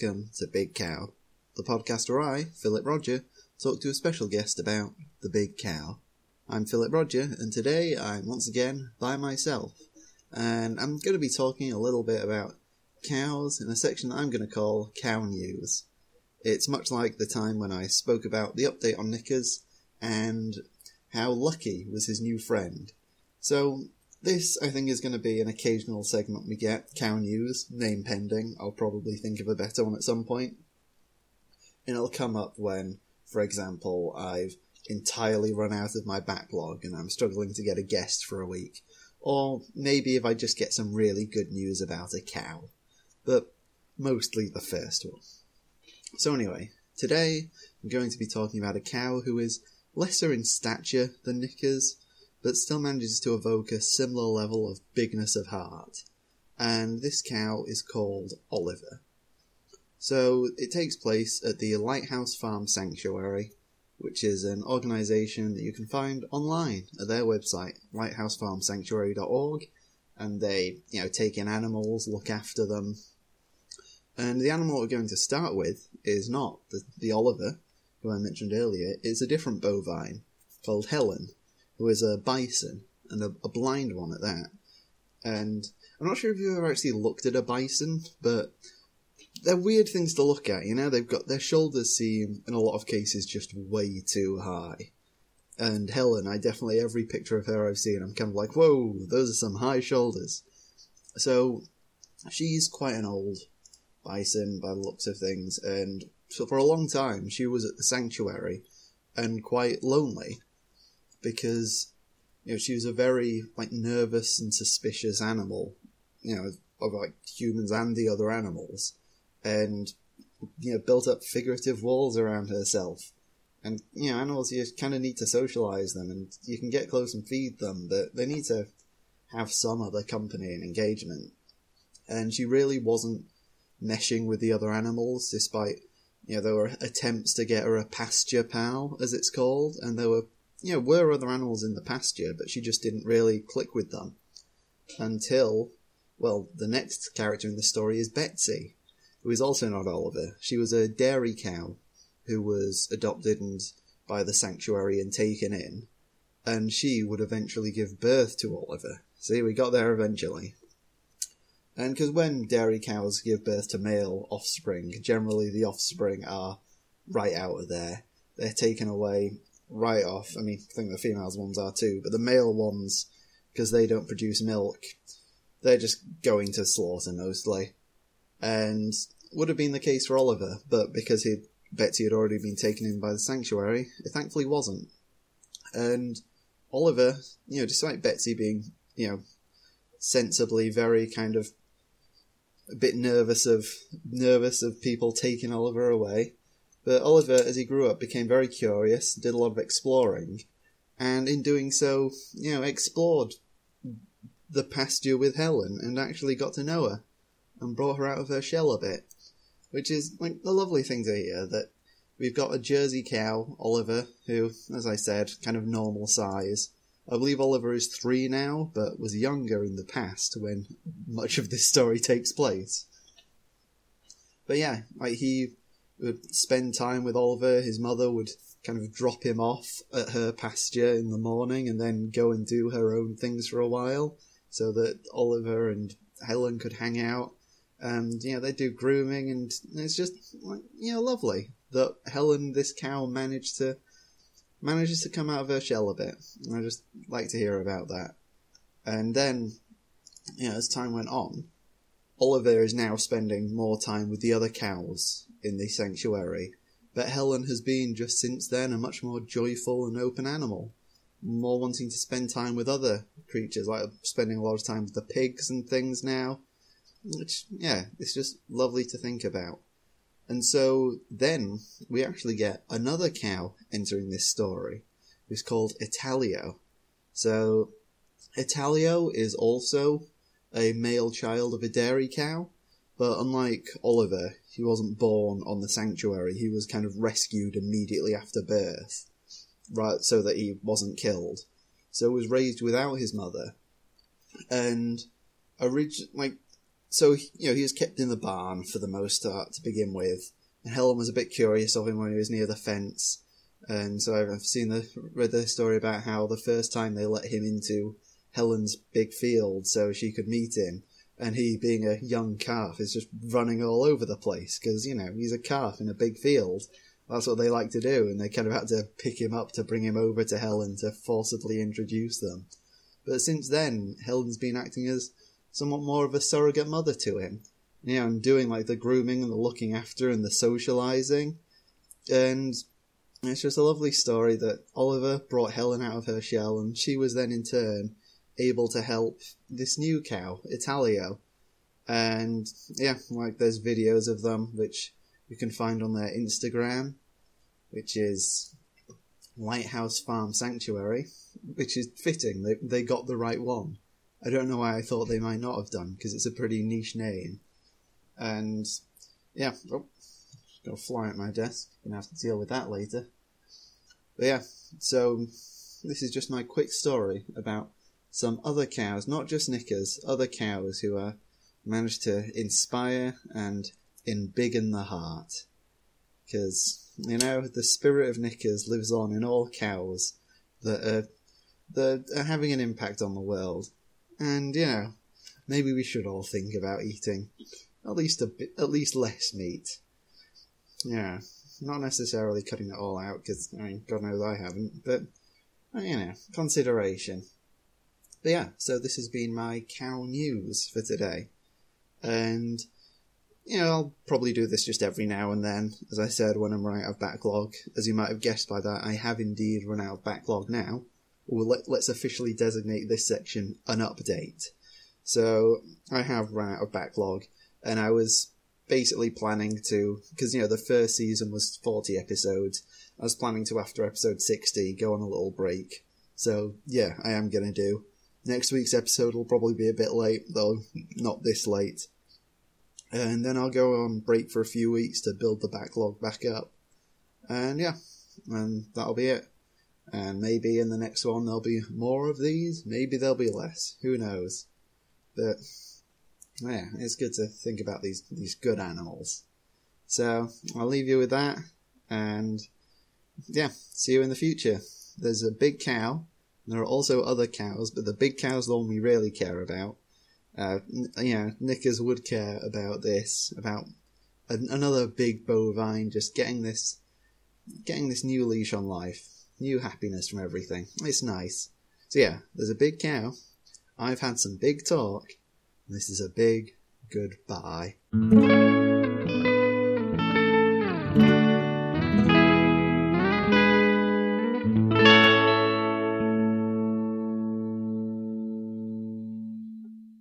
welcome to Big Cow, the podcast where I, Philip Roger, talk to a special guest about the Big Cow. I'm Philip Roger, and today I'm once again by myself, and I'm going to be talking a little bit about cows in a section that I'm going to call Cow News. It's much like the time when I spoke about the update on Knickers and how Lucky was his new friend. So, this, I think, is going to be an occasional segment we get. Cow News, name pending. I'll probably think of a better one at some point. And it'll come up when, for example, I've entirely run out of my backlog and I'm struggling to get a guest for a week. Or maybe if I just get some really good news about a cow. But mostly the first one. So anyway, today I'm going to be talking about a cow who is lesser in stature than Knickers, but still manages to evoke a similar level of bigness of heart. And this cow is called Oliver. So it takes place at the Lighthouse Farm Sanctuary, which is an organisation that you can find online at their website, lighthousefarmsanctuary.org, and they, you know, take in animals, look after them. And the animal we're going to start with is not the, the Oliver, who I mentioned earlier, it's a different bovine called Helen, who is a bison, and a, a blind one at that. And I'm not sure if you've ever actually looked at a bison, but they're weird things to look at, you know? They've got their shoulders seem, in a lot of cases, just way too high. And Helen, I definitely, every picture of her I've seen, I'm kind of like, whoa, those are some high shoulders. So, she's quite an old bison by the looks of things, and so for a long time she was at the sanctuary and quite lonely because you know she was a very like nervous and suspicious animal, you know, of like humans and the other animals, and you know built up figurative walls around herself. And you know, animals you kind of need to socialize them, and you can get close and feed them, but they need to have some other company and engagement. And she really wasn't meshing with the other animals, despite you know there were attempts to get her a pasture pal, as it's called, and there were you know were other animals in the pasture, but she just didn't really click with them until well, the next character in the story is Betsy, who is also not Oliver. She was a dairy cow who was adopted and by the sanctuary and taken in, and she would eventually give birth to Oliver. See, we got there eventually. And because when dairy cows give birth to male offspring, generally the offspring are right out of there. They're taken away right off. I mean, I think the females ones are too, but the male ones, because they don't produce milk, they're just going to slaughter mostly. And would have been the case for Oliver, but because he Betsy had already been taken in by the sanctuary, it thankfully wasn't. And Oliver, you know, despite Betsy being, you know, sensibly very kind of a bit nervous of nervous of people taking Oliver away. But Oliver, as he grew up, became very curious, did a lot of exploring, and in doing so, you know, explored the pasture with Helen and actually got to know her and brought her out of her shell a bit, which is like a lovely thing to hear. That we've got a Jersey cow, Oliver, who, as I said, kind of normal size. I believe Oliver is three now, but was younger in the past when much of this story takes place. But yeah, like he would spend time with Oliver. His mother would kind of drop him off at her pasture in the morning and then go and do her own things for a while so that Oliver and Helen could hang out. And, you know, they do grooming and it's just, you know, lovely that Helen, this cow, managed to, manages to come out of her shell a bit. I just like to hear about that. And then, you know, as time went on, Oliver is now spending more time with the other cows in the sanctuary, but Helen has been just since then a much more joyful and open animal, more wanting to spend time with other creatures, like spending a lot of time with the pigs and things now, which, yeah, it's just lovely to think about. And so then we actually get another cow entering this story, who's called Italio. So Italio is also a male child of a dairy cow, but unlike Oliver, he wasn't born on the sanctuary. He was kind of rescued immediately after birth, right, so that he wasn't killed. So was raised without his mother, and orig- like so you know he was kept in the barn for the most part to begin with, and Helen was a bit curious of him when he was near the fence, and so I've seen the read the story about how the first time they let him into Helen's big field so she could meet him, and he being a young calf is just running all over the place because you know he's a calf in a big field. That's what they like to do, and they kind of had to pick him up to bring him over to Helen to forcibly introduce them. But since then, Helen's been acting as somewhat more of a surrogate mother to him, you know, and doing like the grooming and the looking after and the socializing, and it's just a lovely story that Oliver brought Helen out of her shell, and she was then in turn able to help this new cow, Italio. And yeah, like there's videos of them which you can find on their Instagram, which is Lighthouse Farm Sanctuary, which is fitting. They they got the right one. I don't know why I thought they might not have done because it's a pretty niche name. And yeah, oh, gonna fly at my desk. Gonna have to deal with that later. But yeah, so this is just my quick story about some other cows, not just Knickers, other cows who are managed to inspire and embiggen the heart. Because, you know, the spirit of Knickers lives on in all cows that are, that are having an impact on the world. And, you know, maybe we should all think about eating at least a bit, at least less meat. Yeah, not necessarily cutting it all out, because, I mean, God knows I haven't, but, you know, consideration. But yeah, so this has been my cow news for today. And, you know, I'll probably do this just every now and then, as I said, when I'm running out of backlog. As you might have guessed by that, I have indeed run out of backlog now. Well, let, let's officially designate this section an update. So, I have run out of backlog, and I was basically planning to, because, you know, the first season was 40 episodes. I was planning to, after episode 60, go on a little break. So, yeah, I am gonna do. Next week's episode will probably be a bit late, though not this late. And then I'll go on break for a few weeks to build the backlog back up. And yeah, and that'll be it. And maybe in the next one there'll be more of these, maybe there'll be less. Who knows? But yeah, it's good to think about these these good animals. So I'll leave you with that, and yeah, see you in the future. There's a big cow there are also other cows, but the big cow's the one we really care about. Uh, you know, Knickers would care about this, about an- another big bovine just getting this, getting this new leash on life, new happiness from everything. It's nice. So yeah, there's a big cow. I've had some big talk. This is a big goodbye.